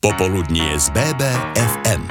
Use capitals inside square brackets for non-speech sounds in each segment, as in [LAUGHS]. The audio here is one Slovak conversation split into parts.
Popoludnie z BBFM.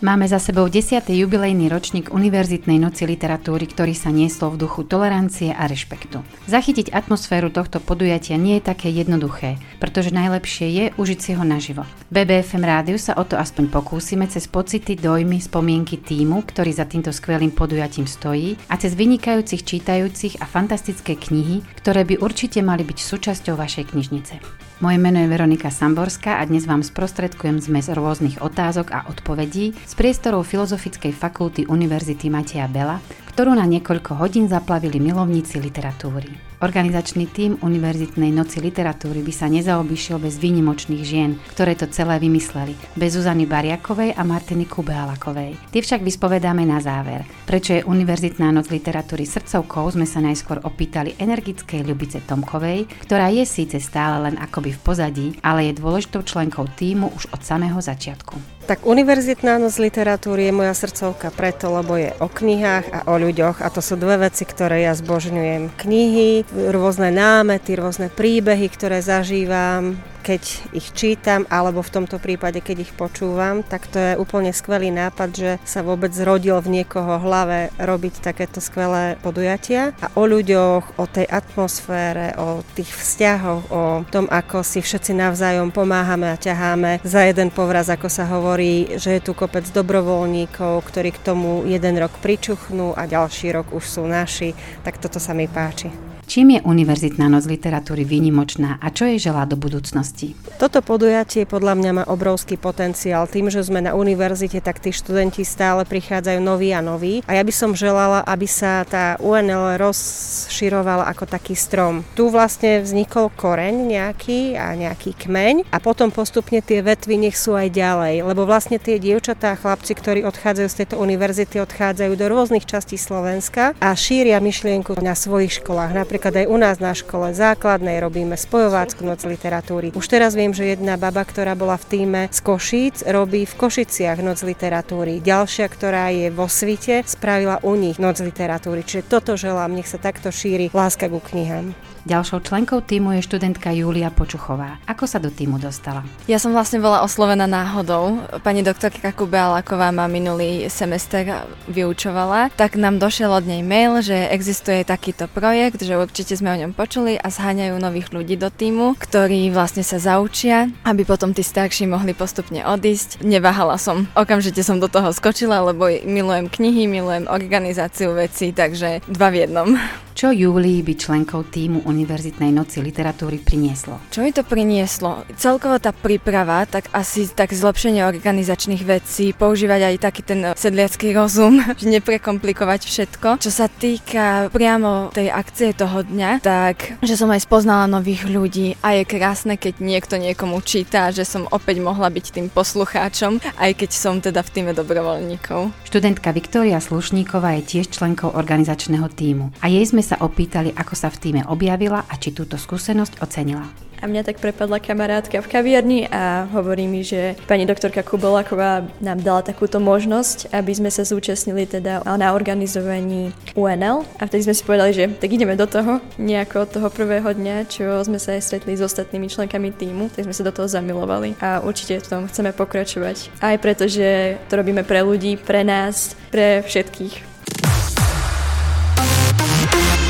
Máme za sebou 10. jubilejný ročník Univerzitnej noci literatúry, ktorý sa nieslo v duchu tolerancie a rešpektu. Zachytiť atmosféru tohto podujatia nie je také jednoduché, pretože najlepšie je užiť si ho naživo. BBFM rádiu sa o to aspoň pokúsime cez pocity, dojmy, spomienky týmu, ktorý za týmto skvelým podujatím stojí a cez vynikajúcich čítajúcich a fantastické knihy, ktoré by určite mali byť súčasťou vašej knižnice. Moje meno je Veronika Samborská a dnes vám sprostredkujem zmes rôznych otázok a odpovedí z priestorov Filozofickej fakulty Univerzity Mateja Bela, ktorú na niekoľko hodín zaplavili milovníci literatúry. Organizačný tím Univerzitnej noci literatúry by sa nezaobišiel bez výnimočných žien, ktoré to celé vymysleli, bez Zuzany Bariakovej a Martiny Kubealakovej. Tie však vyspovedáme na záver. Prečo je Univerzitná noc literatúry srdcovkou, sme sa najskôr opýtali energickej Ľubice Tomkovej, ktorá je síce stále len akoby v pozadí, ale je dôležitou členkou týmu už od samého začiatku. Tak Univerzitná noc literatúry je moja srdcovka preto, lebo je o knihách a o ľuďoch a to sú dve veci, ktoré ja zbožňujem. Knihy, rôzne námety, rôzne príbehy, ktoré zažívam, keď ich čítam, alebo v tomto prípade, keď ich počúvam, tak to je úplne skvelý nápad, že sa vôbec zrodil v niekoho hlave robiť takéto skvelé podujatia a o ľuďoch, o tej atmosfére, o tých vzťahoch, o tom, ako si všetci navzájom pomáhame a ťaháme za jeden povraz, ako sa hovorí, že je tu kopec dobrovoľníkov, ktorí k tomu jeden rok pričuchnú a ďalší rok už sú naši, tak toto sa mi páči. Čím je Univerzitná noc literatúry výnimočná a čo jej želá do budúcnosti? Toto podujatie podľa mňa má obrovský potenciál. Tým, že sme na univerzite, tak tí študenti stále prichádzajú noví a noví. A ja by som želala, aby sa tá UNL rozširovala ako taký strom. Tu vlastne vznikol koreň nejaký a nejaký kmeň a potom postupne tie vetvy nech sú aj ďalej. Lebo vlastne tie dievčatá a chlapci, ktorí odchádzajú z tejto univerzity, odchádzajú do rôznych častí Slovenska a šíria myšlienku na svojich školách Napríklad aj u nás na škole základnej robíme spojovácku noc literatúry. Už teraz viem, že jedna baba, ktorá bola v týme z Košíc, robí v Košiciach noc literatúry. Ďalšia, ktorá je vo svite, spravila u nich noc literatúry. Čiže toto želám, nech sa takto šíri láska ku knihám. Ďalšou členkou týmu je študentka Júlia Počuchová. Ako sa do týmu dostala? Ja som vlastne bola oslovená náhodou. Pani doktorka Kubealaková ma minulý semester vyučovala, tak nám došiel od nej mail, že existuje takýto projekt, že určite sme o ňom počuli a zháňajú nových ľudí do týmu, ktorí vlastne sa zaučia, aby potom tí starší mohli postupne odísť. Neváhala som. Okamžite som do toho skočila, lebo milujem knihy, milujem organizáciu vecí, takže dva v jednom. Čo Júlii by členkou týmu Univerzitnej noci literatúry prinieslo? Čo mi to prinieslo? Celkovo tá príprava, tak asi tak zlepšenie organizačných vecí, používať aj taký ten sedliacký rozum, [LAUGHS] neprekomplikovať všetko. Čo sa týka priamo tej akcie toho dňa, tak že som aj spoznala nových ľudí a je krásne, keď niekto niekomu číta, že som opäť mohla byť tým poslucháčom, aj keď som teda v týme dobrovoľníkov. Študentka Viktória Slušníková je tiež členkou organizačného týmu a jej sme sa opýtali, ako sa v týme objavila a či túto skúsenosť ocenila. A mňa tak prepadla kamarátka v kaviarni a hovorí mi, že pani doktorka Kubolaková nám dala takúto možnosť, aby sme sa zúčastnili teda na organizovaní UNL. A vtedy sme si povedali, že tak ideme do toho, nejako od toho prvého dňa, čo sme sa aj stretli s ostatnými členkami týmu, tak sme sa do toho zamilovali. A určite v tom chceme pokračovať. Aj preto, že to robíme pre ľudí, pre nás, pre všetkých.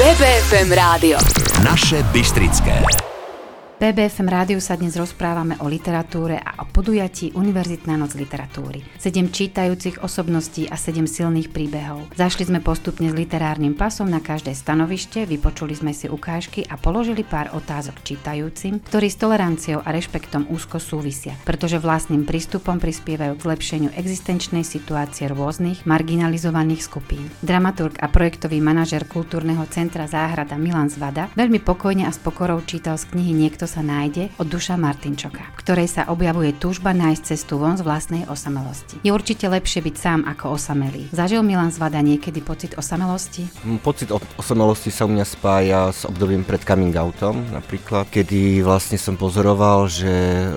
BBFM rádio. Naše Bystrické. BBFM rádiu sa dnes rozprávame o literatúre a o podujatí Univerzitná noc literatúry. Sedem čítajúcich osobností a sedem silných príbehov. Zašli sme postupne s literárnym pasom na každé stanovište, vypočuli sme si ukážky a položili pár otázok čítajúcim, ktorí s toleranciou a rešpektom úzko súvisia, pretože vlastným prístupom prispievajú k zlepšeniu existenčnej situácie rôznych marginalizovaných skupín. Dramaturg a projektový manažer kultúrneho centra Záhrada Milan Zvada veľmi pokojne a s pokorou čítal z knihy Niekto sa nájde od Duša Martinčoka, v ktorej sa objavuje túžba nájsť cestu von z vlastnej osamelosti. Je určite lepšie byť sám ako osamelý. Zažil Milan Zvada niekedy pocit osamelosti? Mm, pocit osamelosti sa u mňa spája s obdobím pred coming outom napríklad, kedy vlastne som pozoroval, že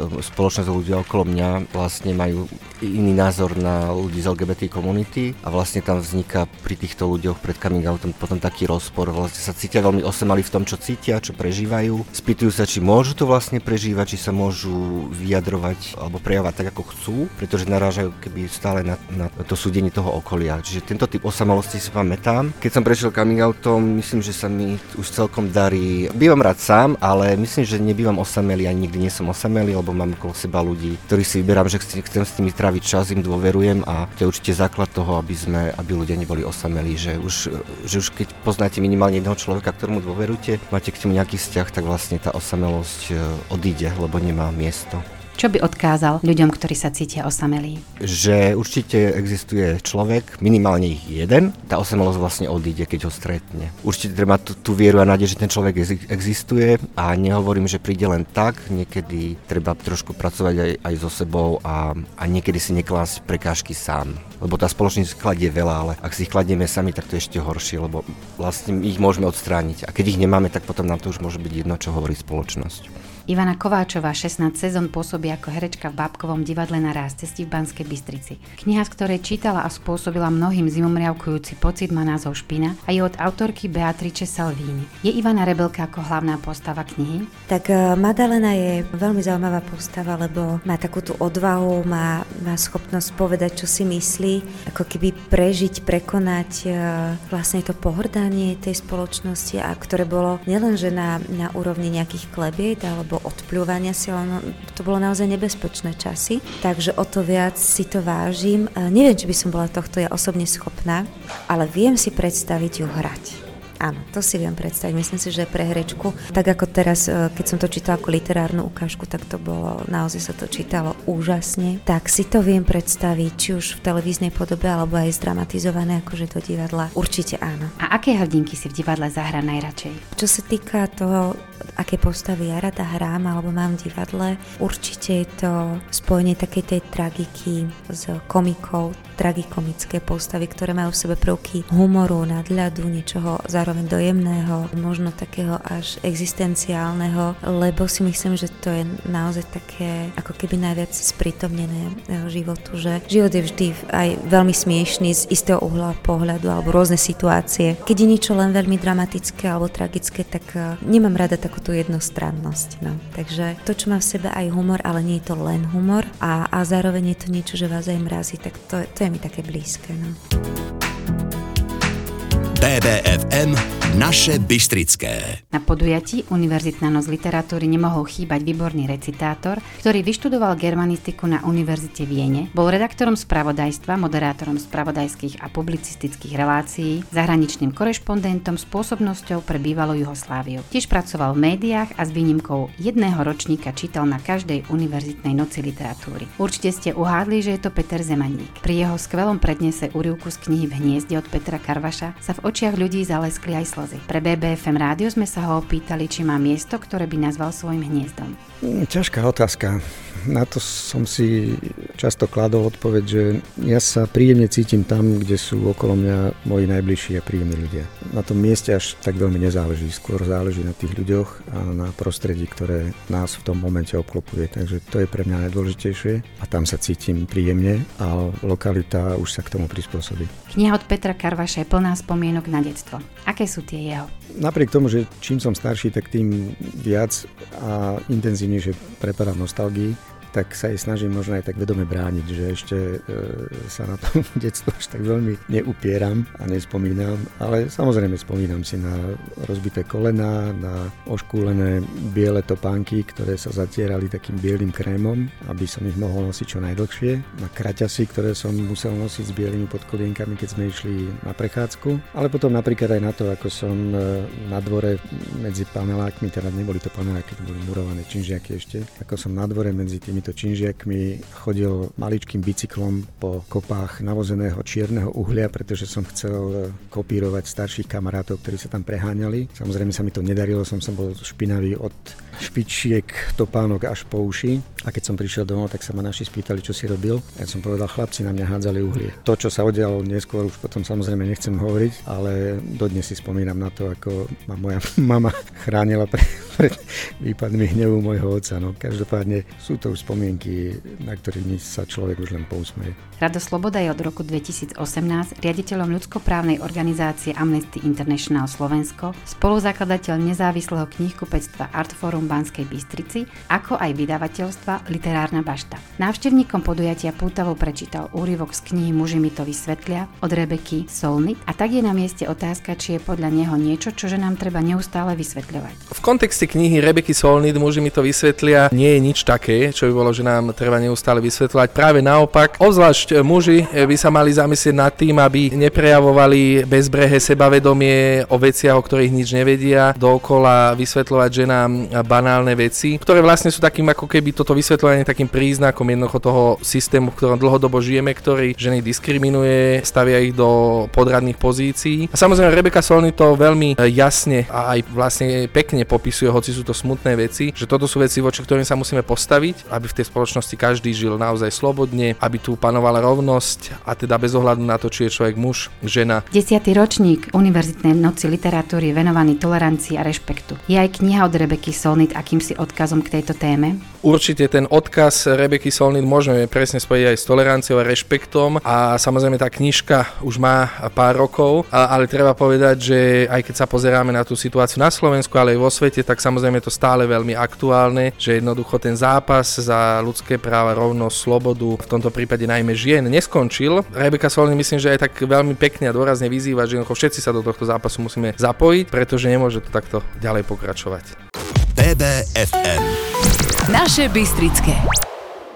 spoločnosť ľudia okolo mňa vlastne majú iný názor na ľudí z LGBT komunity a vlastne tam vzniká pri týchto ľuďoch pred coming outom potom taký rozpor. Vlastne sa cítia veľmi osamelí v tom, čo cítia, čo prežívajú. Spýtujú sa, či môžu môžu to vlastne prežívať, či sa môžu vyjadrovať alebo prejavovať tak, ako chcú, pretože narážajú keby stále na, na to súdenie toho okolia. Čiže tento typ osamelosti si pamätám. Keď som prešiel coming outom, myslím, že sa mi už celkom darí. Bývam rád sám, ale myslím, že nebývam osamelý, ani nikdy nie som osamelý, lebo mám okolo seba ľudí, ktorí si vyberám, že chcem s nimi tráviť čas, im dôverujem a to je určite základ toho, aby sme, aby ľudia neboli osamelí, že už, že už keď poznáte minimálne jedného človeka, ktorému dôverujete, máte k tomu nejaký vzťah, tak vlastne tá osamelosť e, odíde, lebo nemá miesto. Čo by odkázal ľuďom, ktorí sa cítia osamelí? Že určite existuje človek, minimálne ich jeden, tá osamelosť vlastne odíde, keď ho stretne. Určite treba tú, tú vieru a nádej, že ten človek existuje a nehovorím, že príde len tak, niekedy treba trošku pracovať aj, aj so sebou a, a niekedy si neklásť prekážky sám. Lebo tá spoločnosť kladie veľa, ale ak si ich kladieme sami, tak to je ešte horšie, lebo vlastne ich môžeme odstrániť. A keď ich nemáme, tak potom nám to už môže byť jedno, čo hovorí spoločnosť. Ivana Kováčová 16 sezón pôsobí ako herečka v Bábkovom divadle na Rástesti v Banskej Bystrici. Kniha, z ktorej čítala a spôsobila mnohým zimomriavkujúci pocit, má názov Špina a je od autorky Beatrice Salvini. Je Ivana Rebelka ako hlavná postava knihy? Tak e, Madalena je veľmi zaujímavá postava, lebo má takú tú odvahu, má, má schopnosť povedať, čo si myslí, ako keby prežiť, prekonať e, vlastne to pohrdanie tej spoločnosti, a ktoré bolo nielenže na, na úrovni nejakých klebiet alebo alebo odpľúvania si, ale no, to bolo naozaj nebezpečné časy, takže o to viac si to vážim. Neviem, či by som bola tohto ja osobne schopná, ale viem si predstaviť ju hrať. Áno, to si viem predstaviť. Myslím si, že pre herečku, tak ako teraz, e, keď som to čítala ako literárnu ukážku, tak to bolo, naozaj sa to čítalo úžasne. Tak si to viem predstaviť, či už v televíznej podobe, alebo aj zdramatizované akože do divadla. Určite áno. A aké hrdinky si v divadle zahra najradšej? Čo sa týka toho, aké postavy ja rada hrám alebo mám v divadle, určite je to spojenie takej tej tragiky s komikou, tragikomické postavy, ktoré majú v sebe prvky humoru, nadľadu, niečoho zároveň dojemného, možno takého až existenciálneho, lebo si myslím, že to je naozaj také ako keby najviac sprítomnené eh, životu, že život je vždy aj veľmi smiešný z istého uhla pohľadu alebo rôzne situácie. Keď je niečo len veľmi dramatické alebo tragické, tak eh, nemám rada takúto jednostrannosť. No. Takže to, čo má v sebe aj humor, ale nie je to len humor a, a zároveň je to niečo, že vás aj mrazí, tak to, to je mi také blízke. No. BBFM Naše Bystrické. Na podujatí Univerzitná noc literatúry nemohol chýbať výborný recitátor, ktorý vyštudoval germanistiku na Univerzite Viene, bol redaktorom spravodajstva, moderátorom spravodajských a publicistických relácií, zahraničným korešpondentom s pôsobnosťou pre bývalú Jugosláviu. Tiež pracoval v médiách a s výnimkou jedného ročníka čítal na každej univerzitnej noci literatúry. Určite ste uhádli, že je to Peter Zemaník. Pri jeho skvelom prednese úrivku z knihy V hniezde od Petra Karvaša sa v očiach ľudí zaleskli aj slzy. Pre BBFM rádio sme sa ho opýtali, či má miesto, ktoré by nazval svojim hniezdom. Mm, ťažká otázka. Na to som si často kladol odpoveď, že ja sa príjemne cítim tam, kde sú okolo mňa moji najbližší a príjemní ľudia. Na tom mieste až tak veľmi nezáleží, skôr záleží na tých ľuďoch a na prostredí, ktoré nás v tom momente obklopuje. Takže to je pre mňa najdôležitejšie a tam sa cítim príjemne a lokalita už sa k tomu prispôsobí. Kniha od Petra Karvaša je plná spomienok na detstvo. Aké sú tie jeho? Napriek tomu, že čím som starší, tak tým viac a intenzívnejšie prepadám nostalgii tak sa jej snažím možno aj tak vedome brániť, že ešte e, sa na tom [LAUGHS] detstvo až tak veľmi neupieram a nespomínam, ale samozrejme spomínam si na rozbité kolena, na oškúlené biele topánky, ktoré sa zatierali takým bielým krémom, aby som ich mohol nosiť čo najdlhšie, na kraťasy, ktoré som musel nosiť s bielými podkolienkami, keď sme išli na prechádzku, ale potom napríklad aj na to, ako som e, na dvore medzi panelákmi, teda neboli to paneláky, to boli murované činžiaky ešte, ako som na dvore medzi tými týmito činžiakmi chodil maličkým bicyklom po kopách navozeného čierneho uhlia, pretože som chcel kopírovať starších kamarátov, ktorí sa tam preháňali. Samozrejme sa mi to nedarilo, som som bol špinavý od špičiek, topánok až po uši. A keď som prišiel domov, tak sa ma naši spýtali, čo si robil. Ja som povedal, chlapci na mňa hádzali uhlie. To, čo sa udialo neskôr, už potom samozrejme nechcem hovoriť, ale dodnes si spomínam na to, ako ma moja [LAUGHS] mama chránila pre, pred výpadmi hnevu môjho otca. No, každopádne sú to už spomienky, na ktorých sa človek už len pousmeje. Rado Sloboda je od roku 2018 riaditeľom ľudskoprávnej organizácie Amnesty International Slovensko, spoluzakladateľ nezávislého knihkupectva Artforum v Banskej Bystrici, ako aj vydavateľstva Literárna bašta. Návštevníkom podujatia pútavo prečítal úryvok z knihy Muži mi to vysvetlia od Rebeky Solnit a tak je na mieste otázka, či je podľa neho niečo, čože nám treba neustále vysvetľovať. V kontexte knihy Rebeky Solnit Muži mi to vysvetlia nie je nič také, čo by bolo, že nám treba neustále vysvetľovať. Práve naopak, obzvlášť muži by sa mali zamyslieť nad tým, aby neprejavovali bezbrehe sebavedomie o veciach, o ktorých nič nevedia, dookola vysvetľovať ženám banálne veci, ktoré vlastne sú takým ako keby toto vysvetľovanie takým príznakom jednoducho toho systému, v ktorom dlhodobo žijeme, ktorý ženy diskriminuje, stavia ich do podradných pozícií. A samozrejme Rebeka Solny to veľmi jasne a aj vlastne pekne popisuje, hoci sú to smutné veci, že toto sú veci, voči ktorým sa musíme postaviť, aby v tej spoločnosti každý žil naozaj slobodne, aby tu panovala rovnosť a teda bez ohľadu na to, či je človek muž, žena. Desiatý ročník Univerzitnej noci literatúry venovaný tolerancii a rešpektu. Je aj kniha od Rebeky Solnit akýmsi odkazom k tejto téme? Určite ten odkaz Rebeky Solnit môžeme presne spojiť aj s toleranciou a rešpektom a samozrejme tá knižka už má pár rokov, ale treba povedať, že aj keď sa pozeráme na tú situáciu na Slovensku, ale aj vo svete, tak samozrejme je to stále veľmi aktuálne, že jednoducho ten zápas za ľudské práva, rovnosť, slobodu, v tomto prípade najmä žien, neskončil. Rebeka Solnit myslím, že aj tak veľmi pekne a dôrazne vyzýva, že všetci sa do tohto zápasu musíme zapojiť, pretože nemôže to takto ďalej pokračovať. BBFM Naše Bystrické.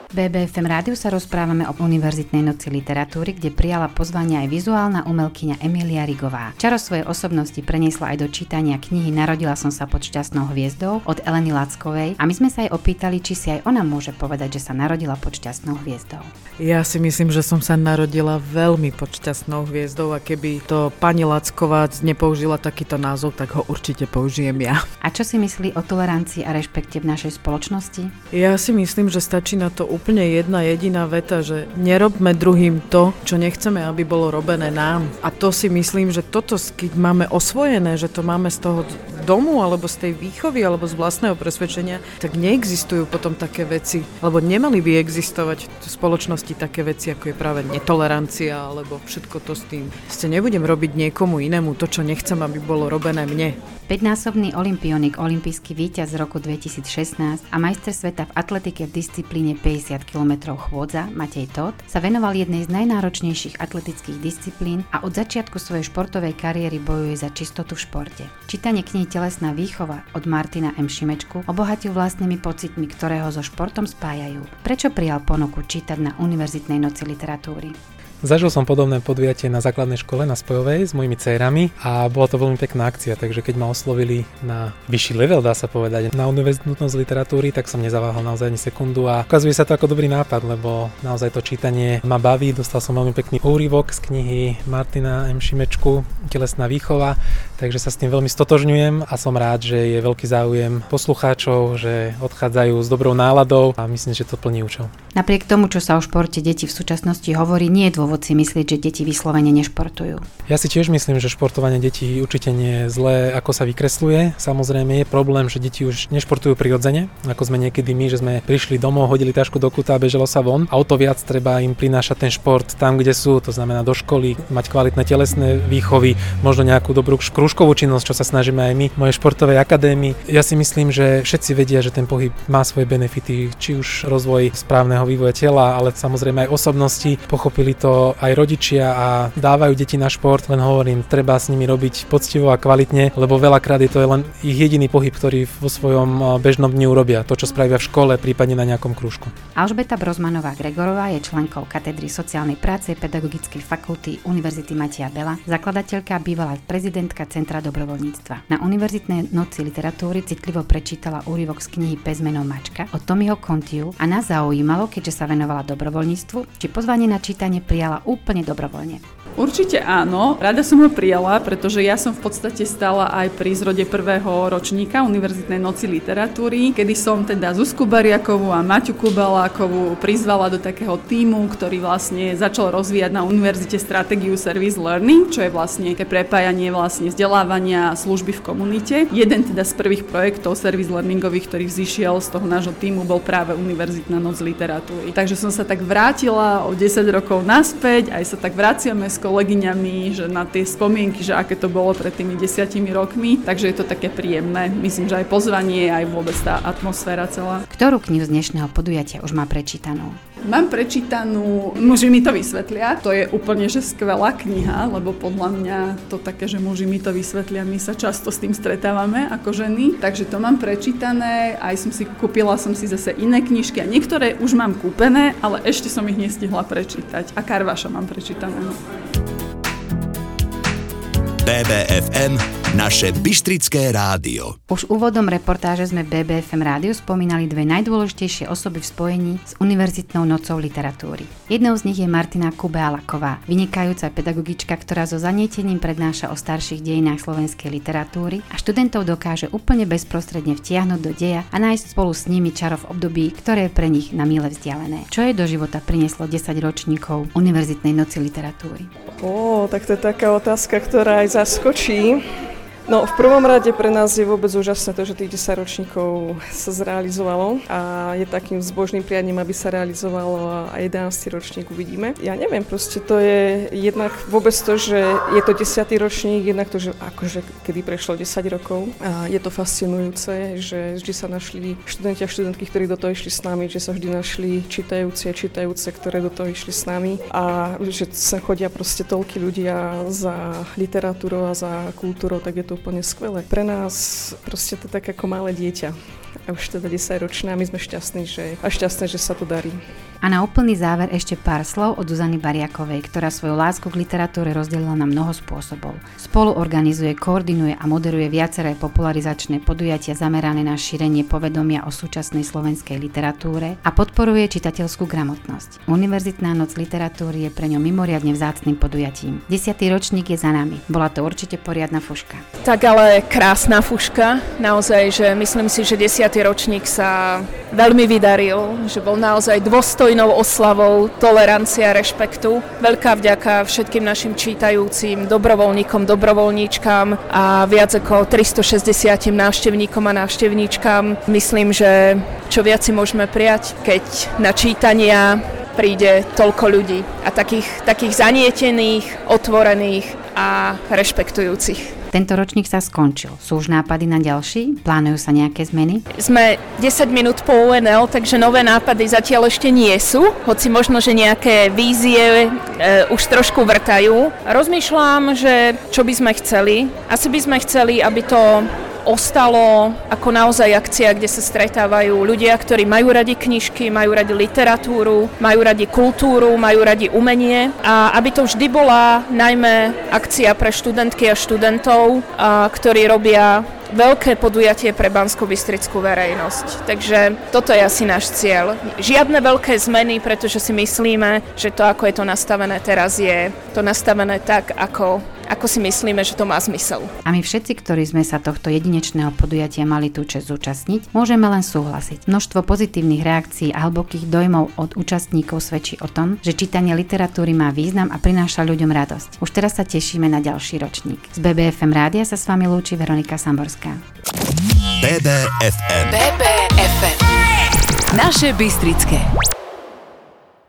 BBFM rádiu sa rozprávame o Univerzitnej noci literatúry, kde prijala pozvanie aj vizuálna umelkyňa Emilia Rigová. Čaro svojej osobnosti preniesla aj do čítania knihy Narodila som sa pod šťastnou hviezdou od Eleny Lackovej a my sme sa jej opýtali, či si aj ona môže povedať, že sa narodila pod šťastnou hviezdou. Ja si myslím, že som sa narodila veľmi pod šťastnou hviezdou a keby to pani Lacková nepoužila takýto názov, tak ho určite použijem ja. A čo si myslí o tolerancii a rešpekte v našej spoločnosti? Ja si myslím, že stačí na to úplne jedna jediná veta, že nerobme druhým to, čo nechceme, aby bolo robené nám. A to si myslím, že toto, keď máme osvojené, že to máme z toho domu, alebo z tej výchovy, alebo z vlastného presvedčenia, tak neexistujú potom také veci, alebo nemali by existovať v spoločnosti také veci, ako je práve netolerancia, alebo všetko to s tým. Ste nebudem robiť niekomu inému to, čo nechcem, aby bolo robené mne. 5-násobný olimpionik, olimpijský víťaz z roku 2016 a majster sveta v atletike v disciplíne 50 km chôdza Matej Todd sa venoval jednej z najnáročnejších atletických disciplín a od začiatku svojej športovej kariéry bojuje za čistotu v športe. Čítanie knihy Telesná výchova od Martina M. Šimečku obohatil vlastnými pocitmi, ktoré ho so športom spájajú. Prečo prijal ponuku čítať na Univerzitnej noci literatúry? Zažil som podobné podviatie na základnej škole na Spojovej s mojimi cérami a bola to veľmi pekná akcia, takže keď ma oslovili na vyšší level, dá sa povedať, na univerzitnú literatúry, tak som nezaváhal naozaj ani sekundu a ukazuje sa to ako dobrý nápad, lebo naozaj to čítanie ma baví. Dostal som veľmi pekný úryvok z knihy Martina M. Šimečku Telesná výchova, takže sa s tým veľmi stotožňujem a som rád, že je veľký záujem poslucháčov, že odchádzajú s dobrou náladou a myslím, že to plní účel. Napriek tomu, čo sa o športe deti v súčasnosti hovorí, nie je dôvod si myslieť, že deti vyslovene nešportujú. Ja si tiež myslím, že športovanie detí určite nie je zlé, ako sa vykresluje. Samozrejme je problém, že deti už nešportujú prirodzene, ako sme niekedy my, že sme prišli domov, hodili tašku do kuta a bežalo sa von. A o to viac treba im prinášať ten šport tam, kde sú, to znamená do školy, mať kvalitné telesné výchovy, možno nejakú dobrú krúžkovú činnosť, čo sa snažíme aj my v mojej športovej akadémii. Ja si myslím, že všetci vedia, že ten pohyb má svoje benefity, či už rozvoj správneho vývoja tela, ale samozrejme aj osobnosti. Pochopili to aj rodičia a dávajú deti na šport, len hovorím, treba s nimi robiť poctivo a kvalitne, lebo veľakrát je to len ich jediný pohyb, ktorý vo svojom bežnom dni urobia, to, čo spravia v škole, prípadne na nejakom krúžku. Alžbeta Brozmanová Gregorová je členkou katedry sociálnej práce Pedagogickej fakulty Univerzity Matia Bela, zakladateľka a bývalá prezidentka Centra dobrovoľníctva. Na Univerzitnej noci literatúry citlivo prečítala úryvok z knihy Pezmenou Mačka od Tomiho Kontiu a nás zaujímalo, keďže sa venovala dobrovoľníctvu, či pozvanie na čítanie prijala úplne dobrovoľne. Určite áno, rada som ho prijala, pretože ja som v podstate stala aj pri zrode prvého ročníka Univerzitnej noci literatúry, kedy som teda Zuzku Bariakovú a Maťu Kubalákovú prizvala do takého týmu, ktorý vlastne začal rozvíjať na univerzite stratégiu Service Learning, čo je vlastne také prepájanie vlastne vzdelávania a služby v komunite. Jeden teda z prvých projektov service learningových, ktorý vzýšiel z toho nášho týmu, bol práve Univerzitná noc literatúry. Takže som sa tak vrátila o 10 rokov naspäť, aj sa tak vraciame s kolegyňami, že na tie spomienky, že aké to bolo pred tými desiatimi rokmi, takže je to také príjemné. Myslím, že aj pozvanie, aj vôbec tá atmosféra celá. Ktorú knihu z dnešného podujatia už má prečítanú? Mám prečítanú, muži mi to vysvetlia, to je úplne že skvelá kniha, lebo podľa mňa to také, že muži mi to vysvetlia, my sa často s tým stretávame ako ženy, takže to mám prečítané, aj som si kúpila som si zase iné knižky a niektoré už mám kúpené, ale ešte som ich nestihla prečítať a Karvaša mám prečítané. BBFM, naše Bystrické rádio. Už úvodom reportáže sme BBFM rádiu spomínali dve najdôležitejšie osoby v spojení s Univerzitnou nocou literatúry. Jednou z nich je Martina Kubealaková, vynikajúca pedagogička, ktorá so zanietením prednáša o starších dejinách slovenskej literatúry a študentov dokáže úplne bezprostredne vtiahnuť do deja a nájsť spolu s nimi čaro v období, ktoré je pre nich na mile vzdialené. Čo je do života prinieslo 10 ročníkov Univerzitnej noci literatúry? Ó, tak to je taká otázka, ktorá aj zaskočí. No, v prvom rade pre nás je vôbec úžasné to, že tých 10 ročníkov sa zrealizovalo a je takým zbožným prianím, aby sa realizovalo a 11. ročník uvidíme. Ja neviem, proste to je jednak vôbec to, že je to 10. ročník, jednak to, že akože kedy prešlo 10 rokov a je to fascinujúce, že vždy sa našli študenti a študentky, ktorí do toho išli s nami, že sa vždy našli čítajúci a čítajúce, ktoré do toho išli s nami a že sa chodia proste toľky ľudia za literatúrou a za kultúrou, tak je to úplne skvelé. Pre nás proste to tak ako malé dieťa. A už teda 10 ročná, my sme šťastní, že, a šťastné, že sa to darí. A na úplný záver ešte pár slov od Zuzany Bariakovej, ktorá svoju lásku k literatúre rozdelila na mnoho spôsobov. Spolu organizuje, koordinuje a moderuje viaceré popularizačné podujatia zamerané na šírenie povedomia o súčasnej slovenskej literatúre a podporuje čitateľskú gramotnosť. Univerzitná noc literatúry je pre ňu mimoriadne vzácným podujatím. Desiatý ročník je za nami. Bola to určite poriadna fuška. Tak ale krásna fuška. Naozaj, že myslím si, že desiatý ročník sa veľmi vydaril, že bol naozaj dôstojný dôstojnou oslavou tolerancia a rešpektu. Veľká vďaka všetkým našim čítajúcim, dobrovoľníkom, dobrovoľníčkam a viac ako 360 návštevníkom a návštevníčkam. Myslím, že čo viac si môžeme prijať, keď na čítania príde toľko ľudí a takých, takých zanietených, otvorených a rešpektujúcich. Tento ročník sa skončil. Sú už nápady na ďalší? Plánujú sa nejaké zmeny? Sme 10 minút po UNL, takže nové nápady zatiaľ ešte nie sú, hoci možno, že nejaké vízie e, už trošku vrtajú. Rozmýšľam, že čo by sme chceli. Asi by sme chceli, aby to ostalo ako naozaj akcia, kde sa stretávajú ľudia, ktorí majú radi knižky, majú radi literatúru, majú radi kultúru, majú radi umenie. A aby to vždy bola najmä akcia pre študentky a študentov, a, ktorí robia veľké podujatie pre bansko bystrickú verejnosť. Takže toto je asi náš cieľ. Žiadne veľké zmeny, pretože si myslíme, že to, ako je to nastavené teraz, je to nastavené tak, ako ako si myslíme, že to má zmysel. A my všetci, ktorí sme sa tohto jedinečného podujatia mali tú čest zúčastniť, môžeme len súhlasiť. Množstvo pozitívnych reakcií a hlbokých dojmov od účastníkov svedčí o tom, že čítanie literatúry má význam a prináša ľuďom radosť. Už teraz sa tešíme na ďalší ročník. Z BBFM rádia sa s vami lúči Veronika Samborská. BBFM. BBFM. Naše Bystrické.